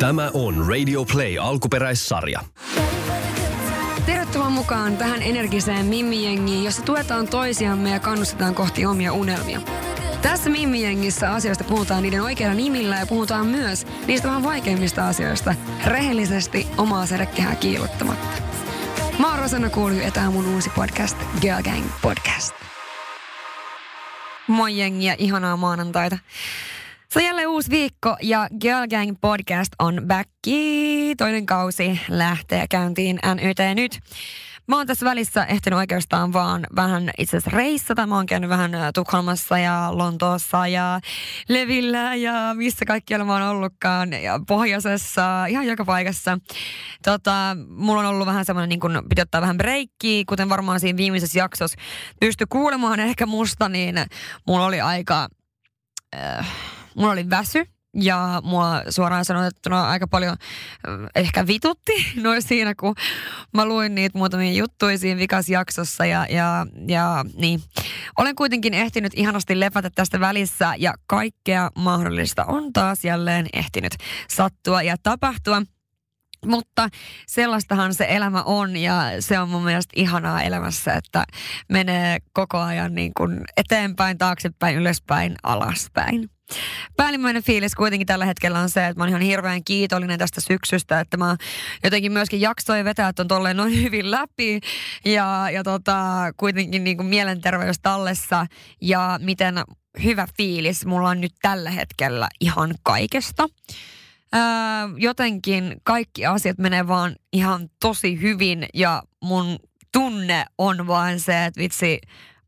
Tämä on Radio Play alkuperäissarja. Tervetuloa mukaan tähän energiseen Mimmi-jengiin, jossa tuetaan toisiamme ja kannustetaan kohti omia unelmia. Tässä Mimmi-jengissä asioista puhutaan niiden oikeilla nimillä ja puhutaan myös niistä vähän vaikeimmista asioista rehellisesti omaa sädekehää kiilottamatta. Mä oon Rosanna Kuulju ja tää on mun uusi podcast, Girl Gang Podcast. Moi jengiä, ihanaa maanantaita. Se on jälleen uusi viikko ja Girl Gang Podcast on back. Toinen kausi lähtee käyntiin NYT nyt. Mä oon tässä välissä ehtinyt oikeastaan vaan vähän itse asiassa reissata. Mä oon käynyt vähän Tukholmassa ja Lontoossa ja Levillä ja missä kaikkialla mä oon ollutkaan. Ja pohjoisessa, ihan joka paikassa. Tota, mulla on ollut vähän semmoinen, niin kun piti ottaa vähän breikkiä, kuten varmaan siinä viimeisessä jaksossa pysty kuulemaan ehkä musta, niin mulla oli aika... Äh, mulla oli väsy ja mua suoraan sanottuna aika paljon ehkä vitutti noin siinä, kun mä luin niitä muutamia juttuja siinä vikas jaksossa ja, ja, ja niin. Olen kuitenkin ehtinyt ihanasti lepätä tästä välissä ja kaikkea mahdollista on taas jälleen ehtinyt sattua ja tapahtua. Mutta sellaistahan se elämä on ja se on mun mielestä ihanaa elämässä, että menee koko ajan niin kuin eteenpäin, taaksepäin, ylöspäin, alaspäin. Päällimmäinen fiilis kuitenkin tällä hetkellä on se, että mä oon ihan hirveän kiitollinen tästä syksystä, että mä jotenkin myöskin jaksoin vetää, että on tolleen noin hyvin läpi ja, ja tota, kuitenkin niin kuin mielenterveys tallessa ja miten hyvä fiilis mulla on nyt tällä hetkellä ihan kaikesta. Öö, jotenkin kaikki asiat menee vaan ihan tosi hyvin ja mun tunne on vaan se, että vitsi,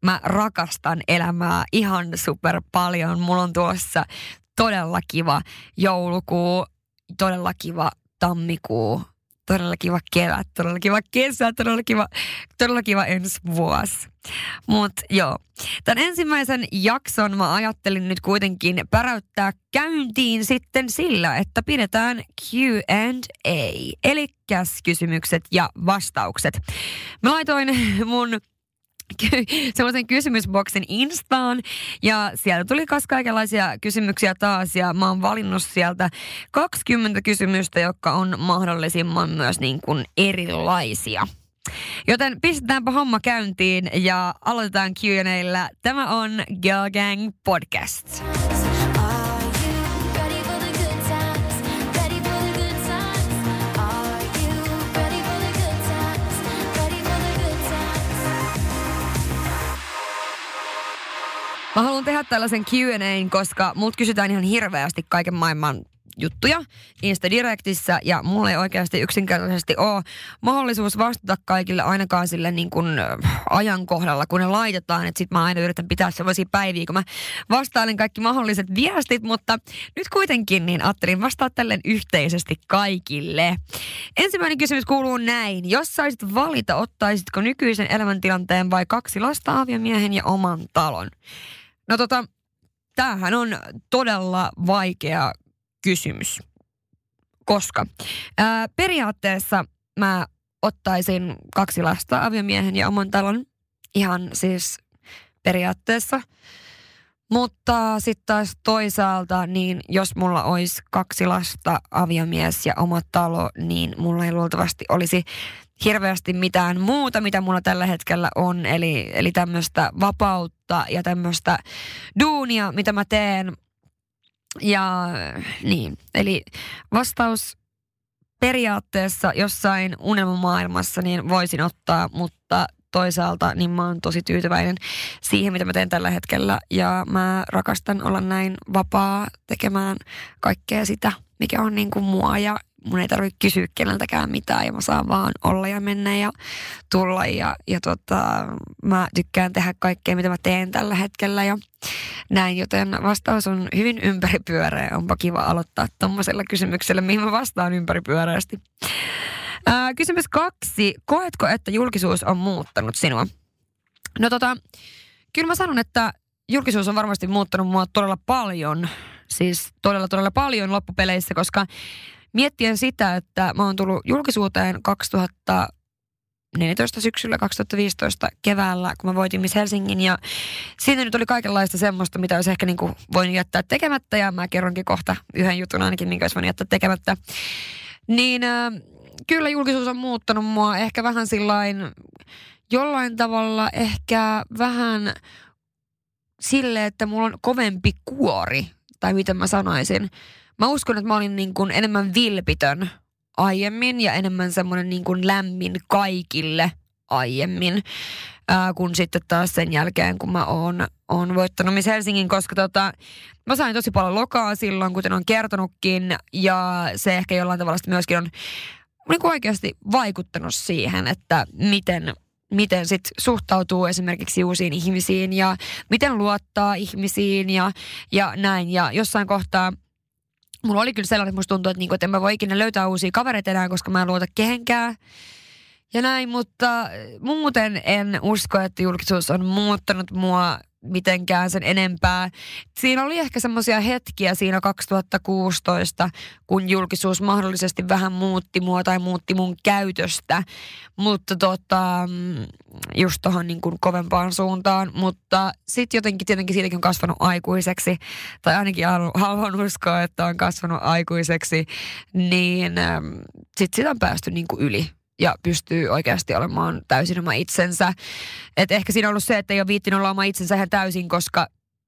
mä rakastan elämää ihan super paljon. Mulla on tuossa todella kiva joulukuu, todella kiva tammikuu, todella kiva kevät, todella kiva kesä, todella kiva, todella kiva ensi vuosi. Mutta joo, tämän ensimmäisen jakson mä ajattelin nyt kuitenkin päräyttää käyntiin sitten sillä, että pidetään Q&A, eli kysymykset ja vastaukset. Mä laitoin mun semmoisen kysymysboksin Instaan ja sieltä tuli kas kaikenlaisia kysymyksiä taas ja mä oon valinnut sieltä 20 kysymystä, jotka on mahdollisimman myös niin kuin erilaisia. Joten pistetäänpä homma käyntiin ja aloitetaan Q&Allä. Tämä on Girl Gang Podcast. Mä haluan tehdä tällaisen Q&A, koska mut kysytään ihan hirveästi kaiken maailman juttuja Insta-direktissä ja mulla ei oikeasti yksinkertaisesti ole mahdollisuus vastata kaikille ainakaan sille niin kuin ajankohdalla, kun ne laitetaan. Että sit mä aina yritän pitää sellaisia päiviä, kun mä vastailen kaikki mahdolliset viestit, mutta nyt kuitenkin niin ajattelin vastaa tälleen yhteisesti kaikille. Ensimmäinen kysymys kuuluu näin. Jos saisit valita, ottaisitko nykyisen elämäntilanteen vai kaksi lasta, aviomiehen ja oman talon? No tota, tämähän on todella vaikea kysymys. Koska ää, periaatteessa mä ottaisin kaksi lasta, aviomiehen ja oman talon. Ihan siis periaatteessa. Mutta sitten taas toisaalta, niin jos mulla olisi kaksi lasta, aviomies ja oma talo, niin mulla ei luultavasti olisi hirveästi mitään muuta, mitä mulla tällä hetkellä on. Eli, eli tämmöistä vapautta ja tämmöistä duunia, mitä mä teen. Ja niin, eli vastaus periaatteessa jossain unelmamaailmassa niin voisin ottaa, mutta toisaalta niin mä oon tosi tyytyväinen siihen, mitä mä teen tällä hetkellä. Ja mä rakastan olla näin vapaa tekemään kaikkea sitä, mikä on niin kuin mua ja mun ei tarvitse kysyä keneltäkään mitään ja mä saan vaan olla ja mennä ja tulla ja, ja tota, mä tykkään tehdä kaikkea, mitä mä teen tällä hetkellä ja näin, joten vastaus on hyvin ympäripyöreä. Onpa kiva aloittaa tuommoisella kysymyksellä, mihin mä vastaan ympäripyöreästi. Ää, kysymys kaksi. Koetko, että julkisuus on muuttanut sinua? No tota, kyllä mä sanon, että julkisuus on varmasti muuttanut mua todella paljon. Siis todella, todella paljon loppupeleissä, koska miettien sitä, että mä oon tullut julkisuuteen 2000 2014 syksyllä, 2015 keväällä, kun mä voitin Miss Helsingin. Ja siinä nyt oli kaikenlaista semmoista, mitä olisi ehkä niin kuin voinut jättää tekemättä. Ja mä kerronkin kohta yhden jutun ainakin, minkä olisi voinut jättää tekemättä. Niin äh, kyllä julkisuus on muuttanut mua ehkä vähän sillain, jollain tavalla ehkä vähän sille, että mulla on kovempi kuori, tai miten mä sanoisin. Mä uskon, että mä olin niin kuin enemmän vilpitön aiemmin ja enemmän semmoinen niin kuin lämmin kaikille aiemmin, ää, kun sitten taas sen jälkeen, kun mä oon, oon voittanut Miss Helsingin, koska tota, mä sain tosi paljon lokaa silloin, kuten on kertonutkin, ja se ehkä jollain tavalla myöskin on niin kuin oikeasti vaikuttanut siihen, että miten miten sit suhtautuu esimerkiksi uusiin ihmisiin ja miten luottaa ihmisiin ja, ja näin. Ja jossain kohtaa mulla oli kyllä sellainen, että musta tuntuu, että, niinku, että en mä voi ikinä löytää uusia kavereita enää, koska mä en luota kehenkään. Ja näin, mutta muuten en usko, että julkisuus on muuttanut mua mitenkään sen enempää. Siinä oli ehkä semmoisia hetkiä siinä 2016, kun julkisuus mahdollisesti vähän muutti mua tai muutti mun käytöstä, mutta tota, just tuohon niin kovempaan suuntaan. Mutta sitten jotenkin tietenkin siitäkin on kasvanut aikuiseksi, tai ainakin haluan uskoa, että on kasvanut aikuiseksi, niin sitten sitä on päästy niin kuin yli ja pystyy oikeasti olemaan täysin oma itsensä. Et ehkä siinä on ollut se, että ei ole viittinyt olla oma itsensä ihan täysin, koska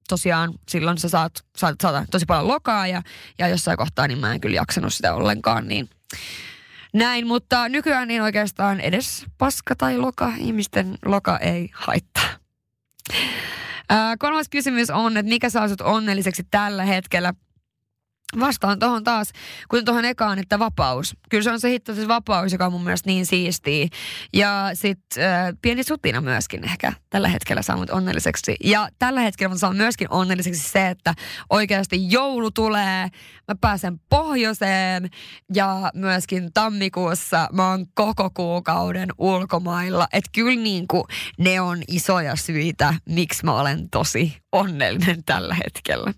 tosiaan silloin sä saat, saat, saat tosi paljon lokaa ja, ja jossain kohtaa niin mä en kyllä jaksanut sitä ollenkaan. Niin näin, mutta nykyään niin oikeastaan edes paska tai loka, ihmisten loka ei haittaa. Ää, kolmas kysymys on, että mikä saa sut onnelliseksi tällä hetkellä? Vastaan tuohon taas, kuten tuohon ekaan, että vapaus. Kyllä se on se hitto, se vapaus, joka on mun mielestä niin siistiä. Ja sitten äh, pieni sutina myöskin ehkä tällä hetkellä saa mut onnelliseksi. Ja tällä hetkellä mä saan myöskin onnelliseksi se, että oikeasti joulu tulee, mä pääsen pohjoiseen ja myöskin tammikuussa mä oon koko kuukauden ulkomailla. Että kyllä niin kuin ne on isoja syitä, miksi mä olen tosi onnellinen tällä hetkellä.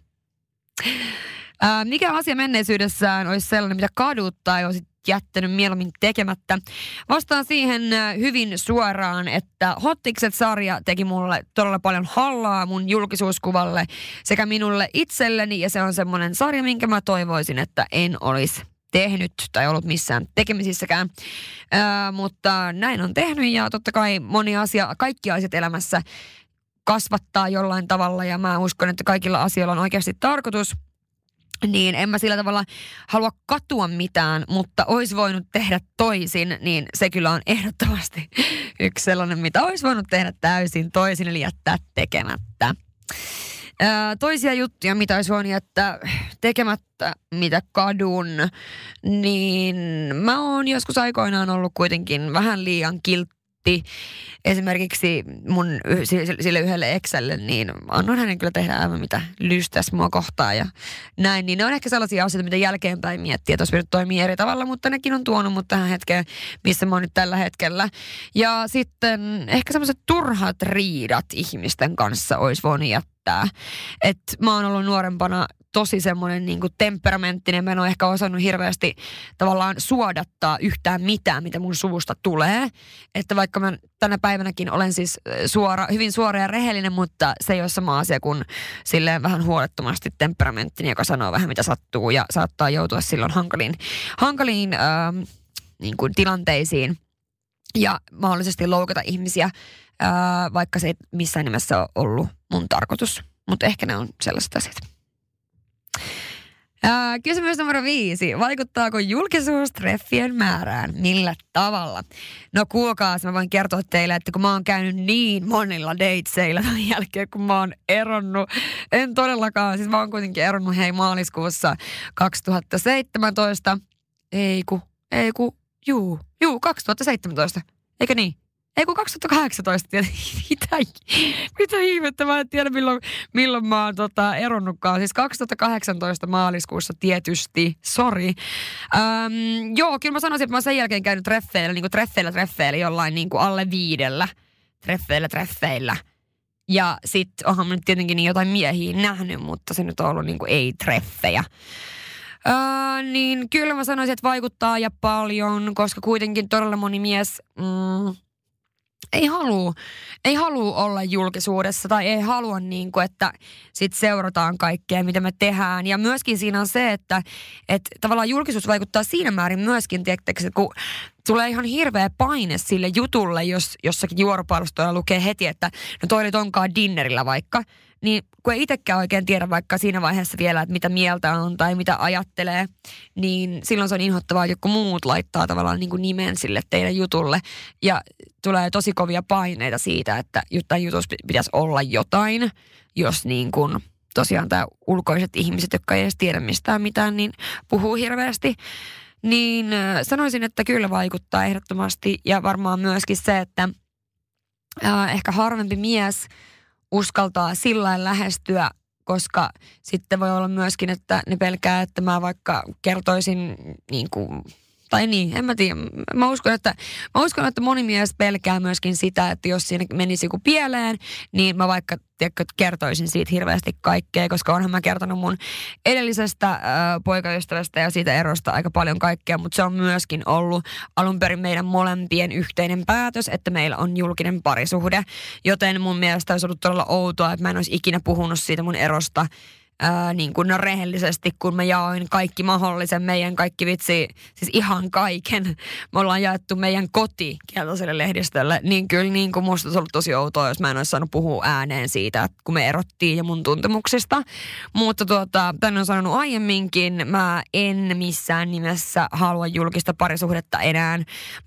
Ää, mikä asia menneisyydessään olisi sellainen, mitä kaduttaa ja olisit jättänyt mieluummin tekemättä? Vastaan siihen hyvin suoraan, että Hottikset-sarja teki mulle todella paljon hallaa mun julkisuuskuvalle sekä minulle itselleni ja se on semmoinen sarja, minkä mä toivoisin, että en olisi tehnyt tai ollut missään tekemisissäkään. Ää, mutta näin on tehnyt ja totta kai moni asia, kaikki asiat elämässä kasvattaa jollain tavalla ja mä uskon, että kaikilla asioilla on oikeasti tarkoitus – niin en mä sillä tavalla halua katua mitään, mutta olisi voinut tehdä toisin, niin se kyllä on ehdottomasti yksi sellainen, mitä olisi voinut tehdä täysin toisin, eli jättää tekemättä. Ää, toisia juttuja, mitä olisi voinut jättää tekemättä, mitä kadun, niin mä oon joskus aikoinaan ollut kuitenkin vähän liian kiltti otti esimerkiksi mun sille yhdelle Excelle, niin annoin hänen kyllä tehdä aivan mitä lystäs mua kohtaa ja näin. Niin ne on ehkä sellaisia asioita, mitä jälkeenpäin miettii, että olisi toimii eri tavalla, mutta nekin on tuonut mut tähän hetkeen, missä mä oon nyt tällä hetkellä. Ja sitten ehkä semmoiset turhat riidat ihmisten kanssa olisi voinut jättää. että mä oon ollut nuorempana tosi semmoinen niin kuin temperamenttinen. Mä en ole ehkä osannut hirveästi tavallaan suodattaa yhtään mitään, mitä mun suusta tulee. Että vaikka mä tänä päivänäkin olen siis suora, hyvin suora ja rehellinen, mutta se ei ole sama asia kuin silleen vähän huolettomasti temperamenttinen, joka sanoo vähän mitä sattuu ja saattaa joutua silloin hankaliin, hankaliin ähm, niin kuin tilanteisiin ja mahdollisesti loukata ihmisiä, äh, vaikka se ei missään nimessä ole ollut mun tarkoitus. Mutta ehkä ne on sellaiset asiat. Ää, kysymys numero viisi. Vaikuttaako julkisuus treffien määrään? Millä tavalla? No kuulkaas, mä voin kertoa teille, että kun mä oon käynyt niin monilla dateseilla tämän jälkeen, kun mä oon eronnut. En todellakaan, siis mä oon kuitenkin eronnut hei maaliskuussa 2017. Ei ku, ei ku, juu, juu, 2017. Eikö niin? Ei kun 2018, mitä, mitä ihmettä, mä en tiedä milloin, milloin mä oon tota, eronnutkaan. Siis 2018 maaliskuussa tietysti, sori. Öm, joo, kyllä mä sanoisin, että mä oon sen jälkeen käynyt treffeillä, niin kuin treffeillä, treffeillä jollain niin kuin alle viidellä. Treffeillä, treffeillä. Ja sit onhan mä nyt tietenkin niin jotain miehiä nähnyt, mutta se nyt on ollut niin kuin ei-treffejä. Öö, niin kyllä mä sanoisin, että vaikuttaa ja paljon, koska kuitenkin todella moni mies... Mm, ei halua, ei halua olla julkisuudessa tai ei halua niin kuin, että sit seurataan kaikkea, mitä me tehdään. Ja myöskin siinä on se, että, että tavallaan julkisuus vaikuttaa siinä määrin myöskin, tietysti, kun tulee ihan hirveä paine sille jutulle, jos jossakin juoropalstoilla lukee heti, että no toi onkaan dinnerillä vaikka – niin kun ei itsekään oikein tiedä vaikka siinä vaiheessa vielä, että mitä mieltä on tai mitä ajattelee, niin silloin se on inhottavaa, joku muut laittaa tavallaan niin kuin nimen sille teidän jutulle. Ja tulee tosi kovia paineita siitä, että jotain jutussa pitäisi olla jotain, jos niin kuin tosiaan tämä ulkoiset ihmiset, jotka ei edes tiedä mistään mitään, niin puhuu hirveästi. Niin sanoisin, että kyllä vaikuttaa ehdottomasti ja varmaan myöskin se, että äh, ehkä harvempi mies – uskaltaa sillä lähestyä, koska sitten voi olla myöskin, että ne pelkää, että mä vaikka kertoisin niin kuin tai niin, en mä tiedä. Mä uskon, että, mä uskon, että moni mies pelkää myöskin sitä, että jos siinä menisi joku pieleen, niin mä vaikka tiedätkö, kertoisin siitä hirveästi kaikkea, koska onhan mä kertonut mun edellisestä äh, poikaystävästä ja siitä erosta aika paljon kaikkea, mutta se on myöskin ollut alun perin meidän molempien yhteinen päätös, että meillä on julkinen parisuhde, joten mun mielestä olisi ollut todella outoa, että mä en olisi ikinä puhunut siitä mun erosta ää, niin kuin no rehellisesti, kun mä jaoin kaikki mahdollisen, meidän kaikki vitsi, siis ihan kaiken. Me ollaan jaettu meidän koti kieltoiselle lehdistölle, niin kyllä niin kuin musta olisi ollut tosi outoa, jos mä en olisi saanut puhua ääneen siitä, kun me erottiin ja mun tuntemuksista. Mutta tuota, tänne on sanonut aiemminkin, mä en missään nimessä halua julkista parisuhdetta enää.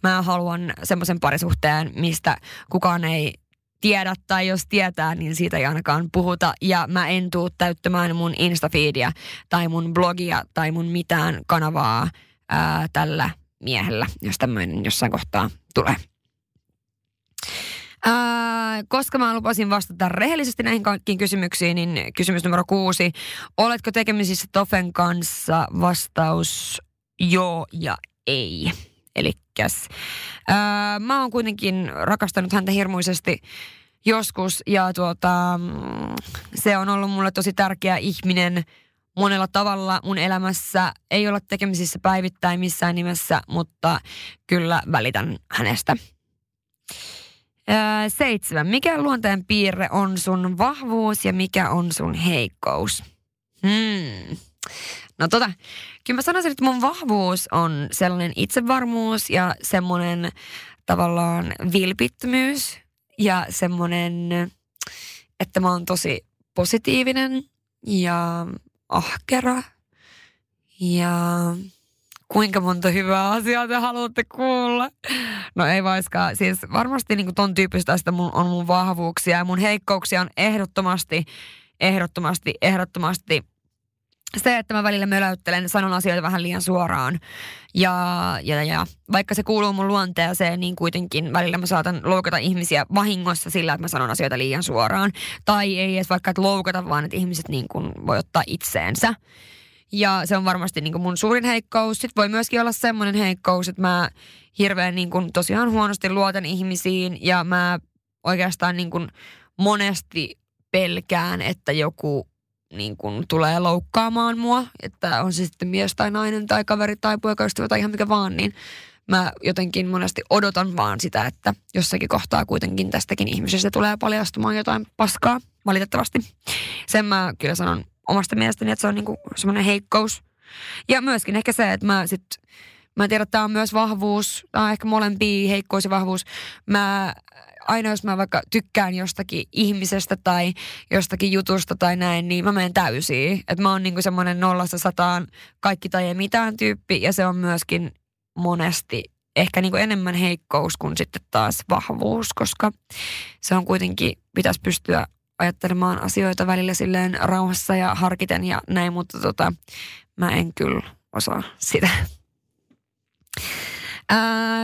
Mä haluan semmoisen parisuhteen, mistä kukaan ei tiedä tai jos tietää, niin siitä ei ainakaan puhuta. Ja mä en tuu täyttämään mun Instafeedia tai mun blogia tai mun mitään kanavaa ää, tällä miehellä, jos tämmöinen jossain kohtaa tulee. Ää, koska mä lupasin vastata rehellisesti näihin kaikkiin kysymyksiin, niin kysymys numero kuusi. Oletko tekemisissä Tofen kanssa? Vastaus joo ja ei. Elikkäs, ää, mä oon kuitenkin rakastanut häntä hirmuisesti joskus ja tuota, se on ollut mulle tosi tärkeä ihminen monella tavalla mun elämässä. Ei olla tekemisissä päivittäin missään nimessä, mutta kyllä välitän hänestä. Ää, seitsemän. Mikä luonteen piirre on sun vahvuus ja mikä on sun heikkous? Hmm. No tota, kyllä mä sanoisin, että mun vahvuus on sellainen itsevarmuus ja semmoinen tavallaan vilpittömyys ja semmoinen, että mä oon tosi positiivinen ja ahkera ja kuinka monta hyvää asiaa te haluatte kuulla. No ei vaiskaan. Siis varmasti niin ton tyyppistä sitä mun, on mun vahvuuksia ja mun heikkouksia on ehdottomasti, ehdottomasti, ehdottomasti se, että mä välillä möläyttelen, sanon asioita vähän liian suoraan. Ja, ja, ja vaikka se kuuluu mun luonteeseen, niin kuitenkin välillä mä saatan loukata ihmisiä vahingossa sillä, että mä sanon asioita liian suoraan. Tai ei edes vaikka, että loukata, vaan että ihmiset niin kuin voi ottaa itseensä. Ja se on varmasti niin kuin mun suurin heikkous. Sitten voi myöskin olla semmoinen heikkous, että mä hirveän niin kuin tosiaan huonosti luotan ihmisiin ja mä oikeastaan niin kuin monesti pelkään, että joku niin kuin tulee loukkaamaan mua, että on se sitten mies tai nainen tai kaveri tai poikaystävä tai ihan mikä vaan, niin mä jotenkin monesti odotan vaan sitä, että jossakin kohtaa kuitenkin tästäkin ihmisestä tulee paljastumaan jotain paskaa, valitettavasti. Sen mä kyllä sanon omasta mielestäni, että se on niinku semmoinen heikkous. Ja myöskin ehkä se, että mä sit, mä en tiedä, että tämä on myös vahvuus, tämä on ehkä molempia heikkous ja vahvuus. Mä aina jos mä vaikka tykkään jostakin ihmisestä tai jostakin jutusta tai näin, niin mä menen täysiin. Että mä oon niinku semmoinen nollasta sataan kaikki tai ei mitään tyyppi ja se on myöskin monesti ehkä niinku enemmän heikkous kuin sitten taas vahvuus, koska se on kuitenkin, pitäisi pystyä ajattelemaan asioita välillä silleen rauhassa ja harkiten ja näin, mutta tota, mä en kyllä osaa sitä.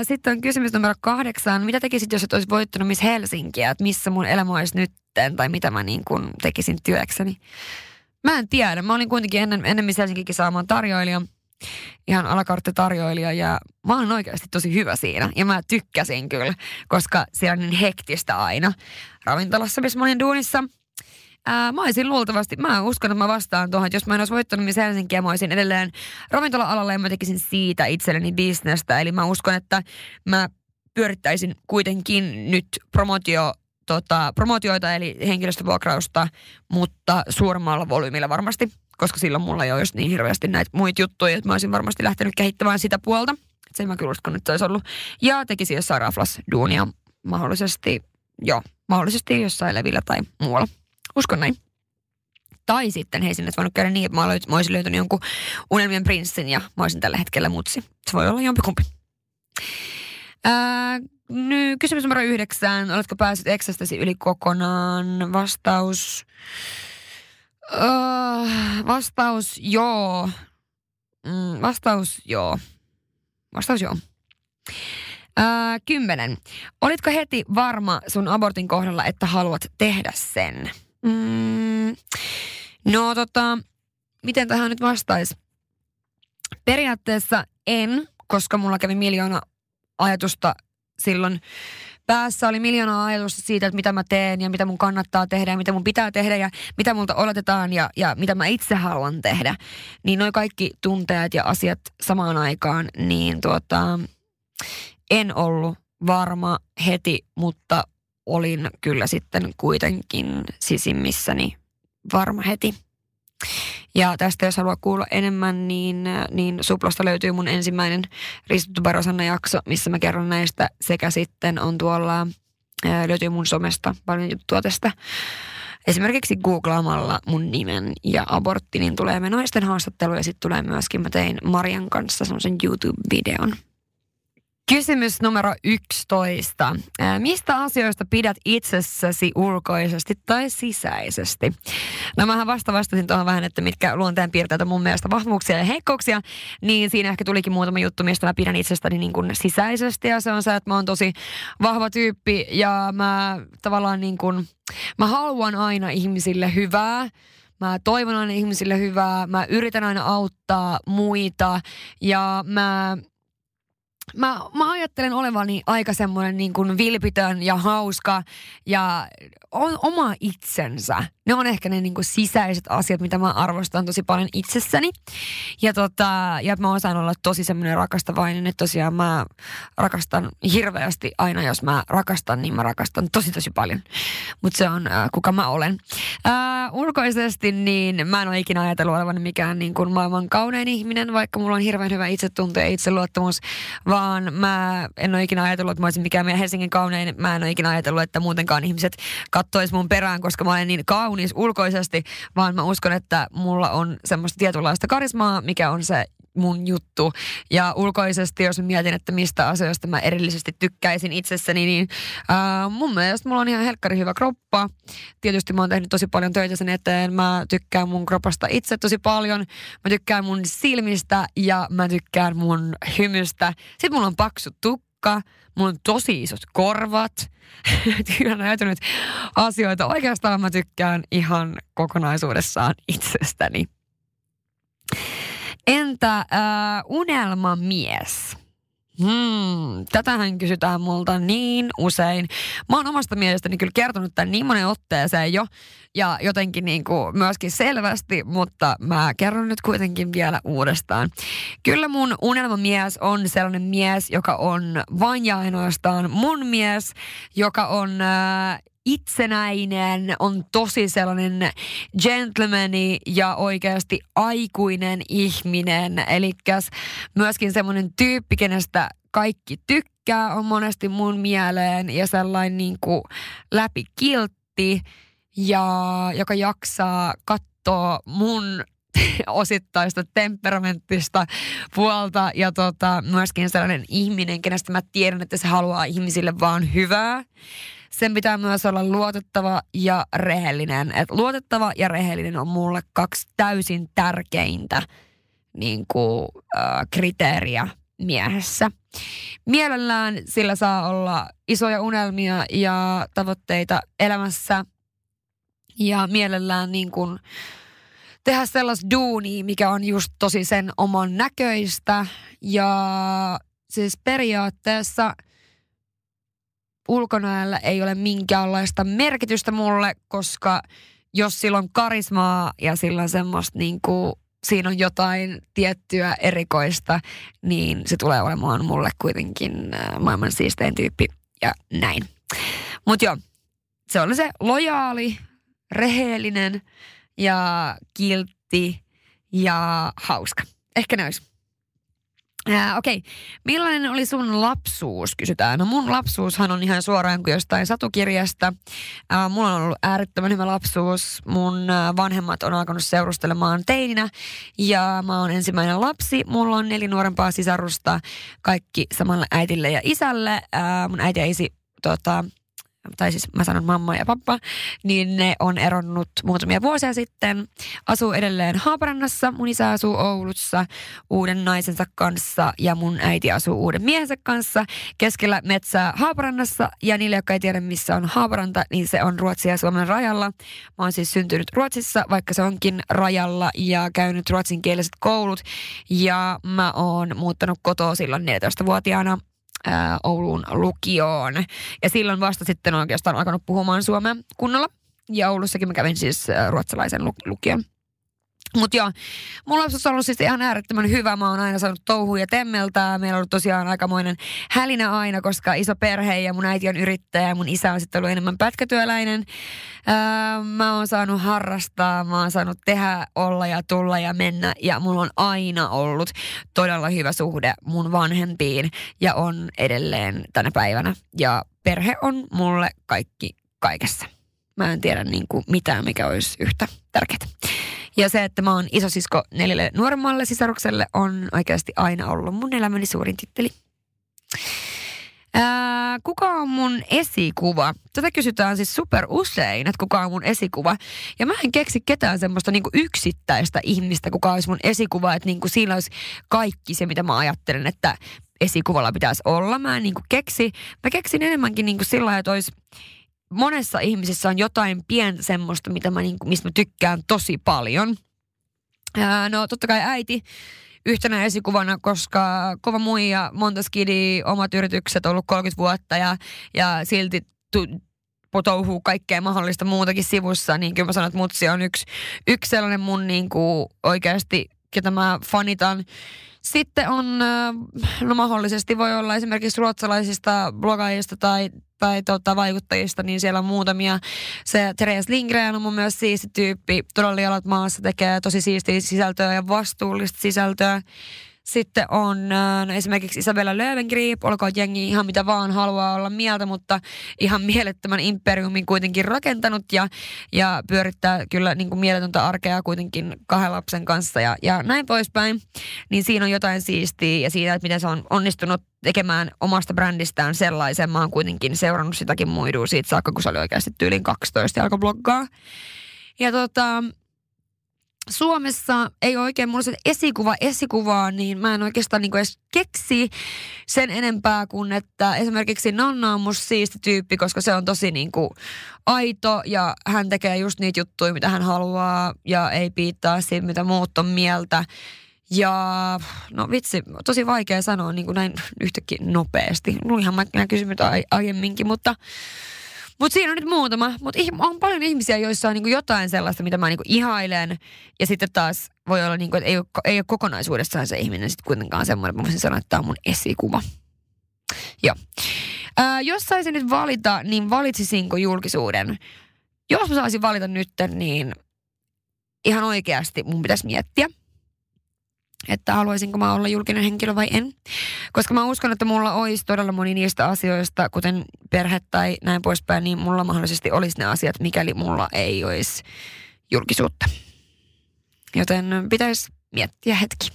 Sitten on kysymys numero kahdeksan. Mitä tekisit, jos et olisi voittanut Miss Helsinkiä? Että missä mun elämä olisi nytten tai mitä mä niin kuin tekisin työkseni? Mä en tiedä. Mä olin kuitenkin ennen, ennen Miss Helsinkikin saamaan tarjoilija. Ihan alakarttitarjoilija ja mä olen oikeasti tosi hyvä siinä. Ja mä tykkäsin kyllä, koska siellä on niin hektistä aina ravintolassa, missä mä olin duunissa – Ää, mä olisin luultavasti, mä uskon, että mä vastaan tuohon, että jos mä en olisi voittanut Miss Helsinkiä, mä olisin edelleen ravintola-alalla ja mä tekisin siitä itselleni bisnestä. Eli mä uskon, että mä pyörittäisin kuitenkin nyt promotio, tota, promotioita eli henkilöstövuokrausta, mutta suuremmalla volyymilla varmasti, koska silloin mulla ei olisi niin hirveästi näitä muita juttuja, että mä olisin varmasti lähtenyt kehittämään sitä puolta. Sen mä kyllä uskon, että se olisi ollut. Ja tekisin jossain raflas duunia mahdollisesti, joo, mahdollisesti jossain levillä tai muualla. Uskon näin. Tai sitten hei sinne voinut käydä niin, että mä, mä olisin löytänyt jonkun unelmien prinssin ja mä olisin tällä hetkellä mutsi. Se voi olla jompikumpi. Ää, nyt kysymys numero yhdeksän. Oletko päässyt eksästäsi yli kokonaan? Vastaus... Uh, vastaus joo. Mm, vastaus joo. Vastaus joo. Uh, kymmenen. Olitko heti varma sun abortin kohdalla, että haluat tehdä sen? Mm, no tota, miten tähän nyt vastaisi? Periaatteessa en, koska mulla kävi miljoona ajatusta silloin päässä oli miljoona ajatusta siitä, että mitä mä teen ja mitä mun kannattaa tehdä ja mitä mun pitää tehdä ja mitä multa odotetaan ja, ja mitä mä itse haluan tehdä. Niin noin kaikki tunteet ja asiat samaan aikaan, niin tuota, en ollut varma heti, mutta olin kyllä sitten kuitenkin sisimmissäni varma heti. Ja tästä jos haluaa kuulla enemmän, niin, niin Suplasta löytyy mun ensimmäinen Ristuttu Barosanna jakso, missä mä kerron näistä. Sekä sitten on tuolla, löytyy mun somesta paljon juttua tästä. Esimerkiksi googlaamalla mun nimen ja abortti, niin tulee me naisten haastattelu ja sitten tulee myöskin, mä tein Marian kanssa semmoisen YouTube-videon. Kysymys numero 11. Mistä asioista pidät itsessäsi ulkoisesti tai sisäisesti? No mähän vasta vastasin tuohon vähän, että mitkä luonteen on mun mielestä vahvuuksia ja heikkouksia, niin siinä ehkä tulikin muutama juttu, mistä mä pidän itsestäni niin kuin sisäisesti ja se on se, että mä oon tosi vahva tyyppi ja mä tavallaan niin kuin, mä haluan aina ihmisille hyvää. Mä toivon aina ihmisille hyvää, mä yritän aina auttaa muita ja mä mä, mä ajattelen olevani aika semmoinen niin kuin vilpitön ja hauska ja on oma itsensä. Ne on ehkä ne kuin sisäiset asiat, mitä mä arvostan tosi paljon itsessäni. Ja, tota, ja mä osaan olla tosi semmoinen rakastavainen, että tosiaan mä rakastan hirveästi aina, jos mä rakastan, niin mä rakastan tosi tosi paljon. Mutta se on äh, kuka mä olen. Äh, ulkoisesti niin mä en ole ikinä ajatellut olevani mikään niin kuin maailman kaunein ihminen, vaikka mulla on hirveän hyvä itsetunto ja itseluottamus, vaan mä en ole ikinä ajatellut, että mä olisin mikään meidän Helsingin kaunein. Mä en ole ikinä ajatellut, että muutenkaan ihmiset kattois mun perään, koska mä olen niin kaunis ulkoisesti, vaan mä uskon, että mulla on semmoista tietynlaista karismaa, mikä on se mun juttu. Ja ulkoisesti, jos mietin, että mistä asioista mä erillisesti tykkäisin itsessäni, niin ää, mun mielestä mulla on ihan helkkari hyvä kroppa. Tietysti mä oon tehnyt tosi paljon töitä sen eteen. Mä tykkään mun kropasta itse tosi paljon. Mä tykkään mun silmistä ja mä tykkään mun hymystä. Sitten mulla on paksu tukka. Mulla on tosi isot korvat. Kyllä näytänyt asioita. Oikeastaan mä tykkään ihan kokonaisuudessaan itsestäni. Entä äh, unelmamies? Hmm, tätähän kysytään multa niin usein. Mä oon omasta mielestäni kyllä kertonut tämän niin monen otteeseen jo ja jotenkin niin kuin myöskin selvästi, mutta mä kerron nyt kuitenkin vielä uudestaan. Kyllä mun unelmamies on sellainen mies, joka on vain ja ainoastaan mun mies, joka on äh, itsenäinen, on tosi sellainen gentlemani ja oikeasti aikuinen ihminen. Eli myöskin semmoinen tyyppi, kenestä kaikki tykkää, on monesti mun mieleen ja sellainen niin kuin läpi kiltti ja joka jaksaa katsoa mun osittaista temperamenttista puolta ja tota, myöskin sellainen ihminen, kenestä mä tiedän, että se haluaa ihmisille vaan hyvää sen pitää myös olla luotettava ja rehellinen. Et luotettava ja rehellinen on mulle kaksi täysin tärkeintä niin kuin, äh, kriteeriä miehessä. Mielellään sillä saa olla isoja unelmia ja tavoitteita elämässä. Ja mielellään niin kuin, tehdä sellaista duunia, mikä on just tosi sen oman näköistä. Ja siis periaatteessa – ulkonäöllä ei ole minkäänlaista merkitystä mulle, koska jos sillä on karismaa ja sillä on semmoista niin kuin siinä on jotain tiettyä erikoista, niin se tulee olemaan mulle kuitenkin äh, maailman siistein tyyppi ja näin. Mutta joo, se oli se lojaali, rehellinen ja kiltti ja hauska. Ehkä ne olisi. Okei, okay. millainen oli sun lapsuus, kysytään. No mun lapsuushan on ihan suoraan kuin jostain satukirjasta. Äh, mulla on ollut äärettömän hyvä lapsuus. Mun vanhemmat on alkanut seurustelemaan teininä ja mä oon ensimmäinen lapsi. Mulla on neljä nuorempaa sisarusta, kaikki samalle äitille ja isälle. Äh, mun äiti ja isi tota, tai siis mä sanon mamma ja pappa, niin ne on eronnut muutamia vuosia sitten. Asuu edelleen Haaparannassa, mun isä asuu Oulussa uuden naisensa kanssa ja mun äiti asuu uuden miehensä kanssa keskellä metsää Haaparannassa. Ja niille, jotka ei tiedä missä on Haaparanta, niin se on Ruotsia ja Suomen rajalla. Mä oon siis syntynyt Ruotsissa, vaikka se onkin rajalla ja käynyt ruotsinkieliset koulut. Ja mä oon muuttanut kotoa silloin 14-vuotiaana ää, Oulun lukioon. Ja silloin vasta sitten oikeastaan alkanut puhumaan suomea kunnolla. Ja Oulussakin mä kävin siis ruotsalaisen lukion. Mutta joo, mulla on ollut siis ihan äärettömän hyvä. Mä oon aina saanut touhuja ja temmeltää. Meillä on ollut tosiaan aikamoinen hälinä aina, koska iso perhe ja mun äiti on yrittäjä ja mun isä on sitten ollut enemmän pätkätyöläinen. Öö, mä oon saanut harrastaa, mä oon saanut tehdä, olla ja tulla ja mennä. Ja mulla on aina ollut todella hyvä suhde mun vanhempiin ja on edelleen tänä päivänä. Ja perhe on mulle kaikki kaikessa. Mä en tiedä niin kuin mitään, mikä olisi yhtä tärkeää. Ja se, että mä oon isosisko neljälle nuoremmalle sisarukselle on oikeasti aina ollut mun elämäni suurin titteli. Ää, kuka on mun esikuva? Tätä kysytään siis super usein, että kuka on mun esikuva. Ja mä en keksi ketään semmoista niinku yksittäistä ihmistä, kuka olisi mun esikuva. Että niinku siinä olisi kaikki se, mitä mä ajattelen, että esikuvalla pitäisi olla. Mä en niinku keksi. Mä keksin enemmänkin niinku sillä että olisi monessa ihmisessä on jotain pientä semmoista, mitä mä, niin, mistä mä tykkään tosi paljon. Ää, no totta kai äiti yhtenä esikuvana, koska kova muija, monta skidi, omat yritykset, ollut 30 vuotta ja, ja silti tu, touhuu kaikkea mahdollista muutakin sivussa, niin kyllä mä sanon, että Mutsi on yksi, yksi sellainen mun niin kuin oikeasti, ketä mä fanitan. Sitten on, no mahdollisesti voi olla esimerkiksi ruotsalaisista blogaajista tai tai tota, vaikuttajista, niin siellä on muutamia. Se Therese Lindgren on mun myös siisti tyyppi. Todella jalat maassa tekee tosi siistiä sisältöä ja vastuullista sisältöä. Sitten on no esimerkiksi Isabella Löwengrip, olkoon jengi ihan mitä vaan haluaa olla mieltä, mutta ihan mielettömän imperiumin kuitenkin rakentanut ja, ja pyörittää kyllä niin kuin mieletöntä arkea kuitenkin kahden lapsen kanssa ja, ja näin poispäin. Niin siinä on jotain siistiä ja siinä, että miten se on onnistunut tekemään omasta brändistään sellaisen. Mä oon kuitenkin seurannut sitäkin muidua siitä saakka, kun se oli oikeasti tyylin 12 ja alkoi bloggaa. Ja tota, Suomessa ei oikein mulla se esikuva esikuvaa, niin mä en oikeastaan niin edes keksi sen enempää kuin, että esimerkiksi Nanna on musta siisti tyyppi, koska se on tosi niin kuin aito ja hän tekee just niitä juttuja, mitä hän haluaa ja ei piittaa siitä, mitä muut on mieltä. Ja no vitsi, tosi vaikea sanoa niin kuin näin yhtäkkiä nopeasti. Luinhan mä kysymykset aiemminkin, mutta mutta siinä on nyt muutama. Mutta on paljon ihmisiä, joissa on niinku jotain sellaista, mitä mä niinku ihailen. Ja sitten taas voi olla, niinku, että ei ole, ei ole kokonaisuudessaan se ihminen sitten kuitenkaan semmoinen, mä voisin sanoa, että tämä on mun esikuva. Joo. Ää, jos saisin nyt valita, niin valitsisinko julkisuuden? Jos mä saisin valita nyt, niin ihan oikeasti mun pitäisi miettiä – että haluaisinko mä olla julkinen henkilö vai en. Koska mä uskon, että mulla olisi todella moni niistä asioista, kuten perhe tai näin poispäin, niin mulla mahdollisesti olisi ne asiat, mikäli mulla ei olisi julkisuutta. Joten pitäisi miettiä hetki.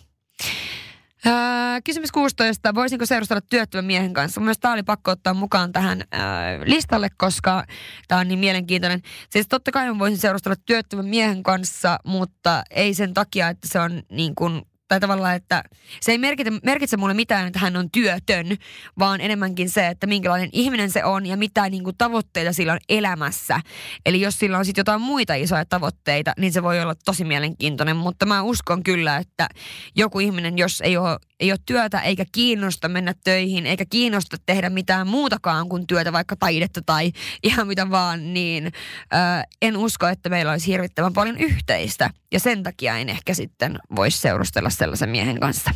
Öö, kysymys 16. Voisinko seurustella työttömän miehen kanssa? Myös tämä oli pakko ottaa mukaan tähän öö, listalle, koska tämä on niin mielenkiintoinen. Siis totta kai mä voisin seurustella työttömän miehen kanssa, mutta ei sen takia, että se on niin kuin tai tavallaan, että se ei merkitse, merkitse mulle mitään, että hän on työtön, vaan enemmänkin se, että minkälainen ihminen se on ja mitä niin kuin, tavoitteita sillä on elämässä. Eli jos sillä on sitten jotain muita isoja tavoitteita, niin se voi olla tosi mielenkiintoinen, mutta mä uskon kyllä, että joku ihminen, jos ei ole ei ole työtä eikä kiinnosta mennä töihin, eikä kiinnosta tehdä mitään muutakaan kuin työtä, vaikka taidetta tai ihan mitä vaan, niin ö, en usko, että meillä olisi hirvittävän paljon yhteistä. Ja sen takia en ehkä sitten voisi seurustella sellaisen miehen kanssa.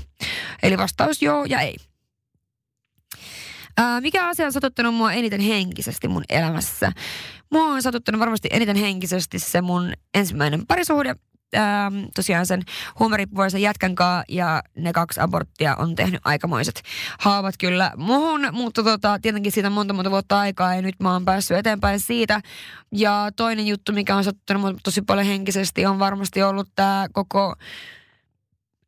Eli vastaus joo ja ei. Ää, mikä asia on satuttanut mua eniten henkisesti mun elämässä? Mua on satuttanut varmasti eniten henkisesti se mun ensimmäinen parisuhde, ähm, tosiaan sen huumoripuolisen jätkän kanssa ja ne kaksi aborttia on tehnyt aikamoiset haavat kyllä muhun, mutta tota, tietenkin siitä monta monta vuotta aikaa ja nyt mä oon päässyt eteenpäin siitä. Ja toinen juttu, mikä on sattunut mut tosi paljon henkisesti, on varmasti ollut tämä koko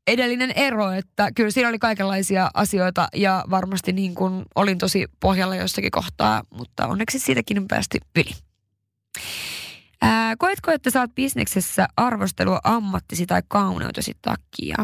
edellinen ero, että kyllä siinä oli kaikenlaisia asioita ja varmasti niin kuin olin tosi pohjalla jossakin kohtaa, mutta onneksi siitäkin on päästy yli. Ää, koetko, että saat bisneksessä arvostelua ammattisi tai kauneutesi takia?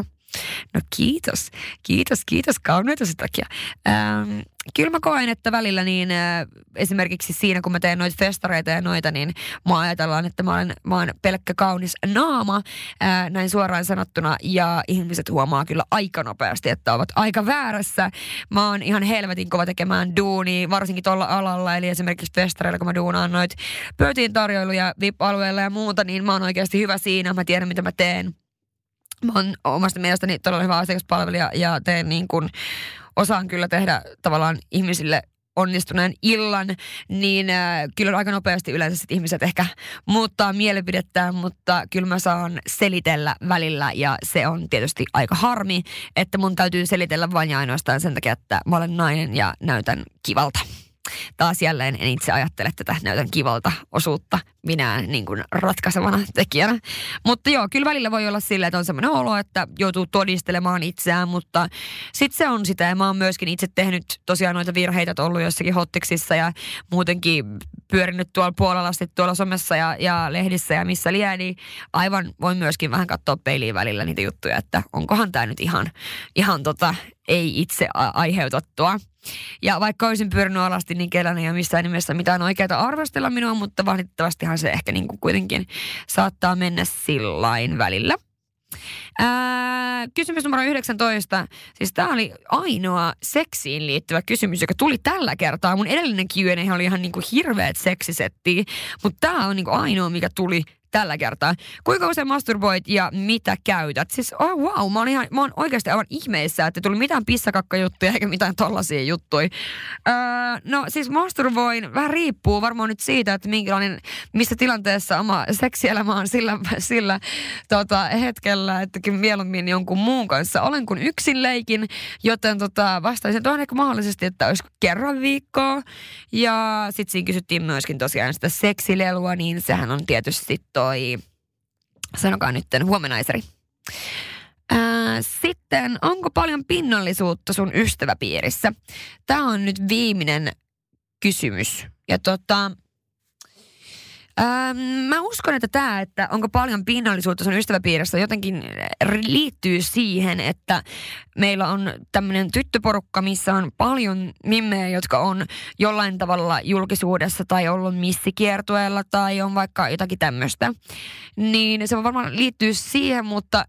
No kiitos, kiitos, kiitos kauneutesi takia. Ähm, kyllä mä koen, että välillä niin äh, esimerkiksi siinä, kun mä teen noita festareita ja noita, niin mä ajatellaan, että mä olen, mä olen pelkkä kaunis naama, äh, näin suoraan sanottuna, ja ihmiset huomaa kyllä aika nopeasti, että ovat aika väärässä. Mä oon ihan helvetin kova tekemään duuni, varsinkin tuolla alalla, eli esimerkiksi festareilla, kun mä duunaan noita pöytiin tarjoiluja VIP-alueilla ja muuta, niin mä oon oikeasti hyvä siinä, mä tiedän mitä mä teen. Mä oon omasta mielestäni todella hyvä asiakaspalvelija ja teen niin kuin, osaan kyllä tehdä tavallaan ihmisille onnistuneen illan, niin äh, kyllä aika nopeasti yleensä sit ihmiset ehkä muuttaa mielipidettään, mutta kyllä mä saan selitellä välillä ja se on tietysti aika harmi, että mun täytyy selitellä vain ja ainoastaan sen takia, että mä olen nainen ja näytän kivalta taas jälleen en itse ajattele tätä näytän kivalta osuutta minä niin kuin ratkaisevana tekijänä. Mutta joo, kyllä välillä voi olla silleen, että on semmoinen olo, että joutuu todistelemaan itseään, mutta sitten se on sitä. Ja mä oon myöskin itse tehnyt tosiaan noita virheitä, että ollut jossakin hottiksissa ja muutenkin pyörinyt tuolla puolella tuolla somessa ja, ja lehdissä ja missä liää, niin aivan voin myöskin vähän katsoa peiliin välillä niitä juttuja, että onkohan tämä nyt ihan, ihan tota, ei itse aiheutettua. Ja vaikka olisin pyörinyt alasti, niin kellään ei ole missään nimessä mitään oikeaa arvostella minua, mutta valitettavastihan se ehkä niin kuin kuitenkin saattaa mennä sillain välillä. Ää, kysymys numero 19. Siis tämä oli ainoa seksiin liittyvä kysymys, joka tuli tällä kertaa. Mun edellinen Q&A oli ihan niinku hirveät seksisettiä, mutta tämä on niinku ainoa, mikä tuli tällä kertaa. Kuinka usein masturboit ja mitä käytät? Siis oh wow, mä oon, ihan, mä oon oikeasti aivan ihmeissä, että tuli mitään pissakakkajuttuja eikä mitään tollasia juttuja. Öö, no siis masturboin, vähän riippuu varmaan nyt siitä, että minkälainen, missä tilanteessa oma seksielämä on sillä, sillä tota, hetkellä, että mieluummin jonkun muun kanssa olen kuin yksin leikin, joten tota, vastaisin tuohon ehkä mahdollisesti, että olisi kerran viikkoa. Ja sitten siinä kysyttiin myöskin tosiaan sitä seksilelua, niin sehän on tietysti to toi, sanokaa nyt, huomenaiseri. Ää, sitten, onko paljon pinnallisuutta sun ystäväpiirissä? Tämä on nyt viimeinen kysymys. Ja tota, Ähm, mä uskon, että tämä, että onko paljon pinnallisuutta sun ystäväpiirissä, jotenkin liittyy siihen, että meillä on tämmöinen tyttöporukka, missä on paljon mimmejä, jotka on jollain tavalla julkisuudessa tai ollut missikiertueella tai on vaikka jotakin tämmöistä. Niin se varmaan liittyy siihen, mutta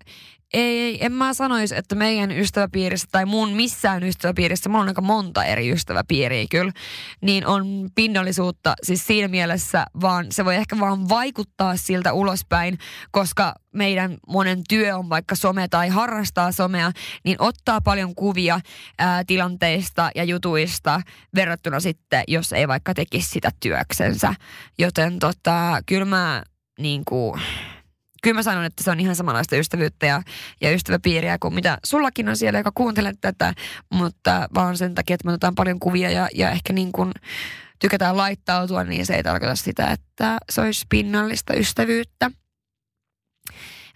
ei, en mä sanoisi, että meidän ystäväpiirissä tai mun missään ystäväpiirissä, mulla on aika monta eri ystäväpiiriä kyllä, niin on pinnallisuutta siis siinä mielessä, vaan se voi ehkä vaan vaikuttaa siltä ulospäin, koska meidän monen työ on vaikka some tai harrastaa somea, niin ottaa paljon kuvia ää, tilanteista ja jutuista verrattuna sitten, jos ei vaikka tekisi sitä työksensä. Joten tota, kyllä mä niin kuin, kyllä mä sanon, että se on ihan samanlaista ystävyyttä ja, ja ystäväpiiriä kuin mitä sullakin on siellä, joka kuuntelee tätä, mutta vaan sen takia, että me otetaan paljon kuvia ja, ja ehkä niin kuin tykätään laittautua, niin se ei tarkoita sitä, että se olisi pinnallista ystävyyttä.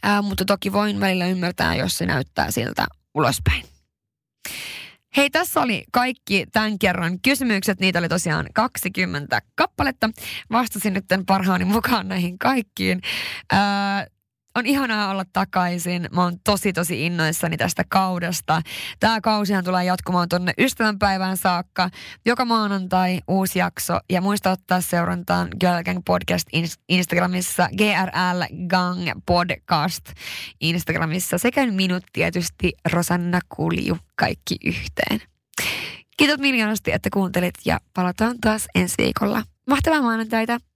Ää, mutta toki voin välillä ymmärtää, jos se näyttää siltä ulospäin. Hei, tässä oli kaikki tämän kerran kysymykset. Niitä oli tosiaan 20 kappaletta. Vastasin nyt parhaani mukaan näihin kaikkiin. Ää, on ihanaa olla takaisin. Mä oon tosi tosi innoissani tästä kaudesta. Tämä kausihan tulee jatkumaan tuonne ystävänpäivään saakka. Joka maanantai uusi jakso. Ja muista ottaa seurantaan Girl Gang Podcast Instagramissa, GRL Gang Podcast Instagramissa sekä minut tietysti Rosanna Kulju kaikki yhteen. Kiitos miljoonasti, että kuuntelit ja palataan taas ensi viikolla. Mahtavaa maanantaita!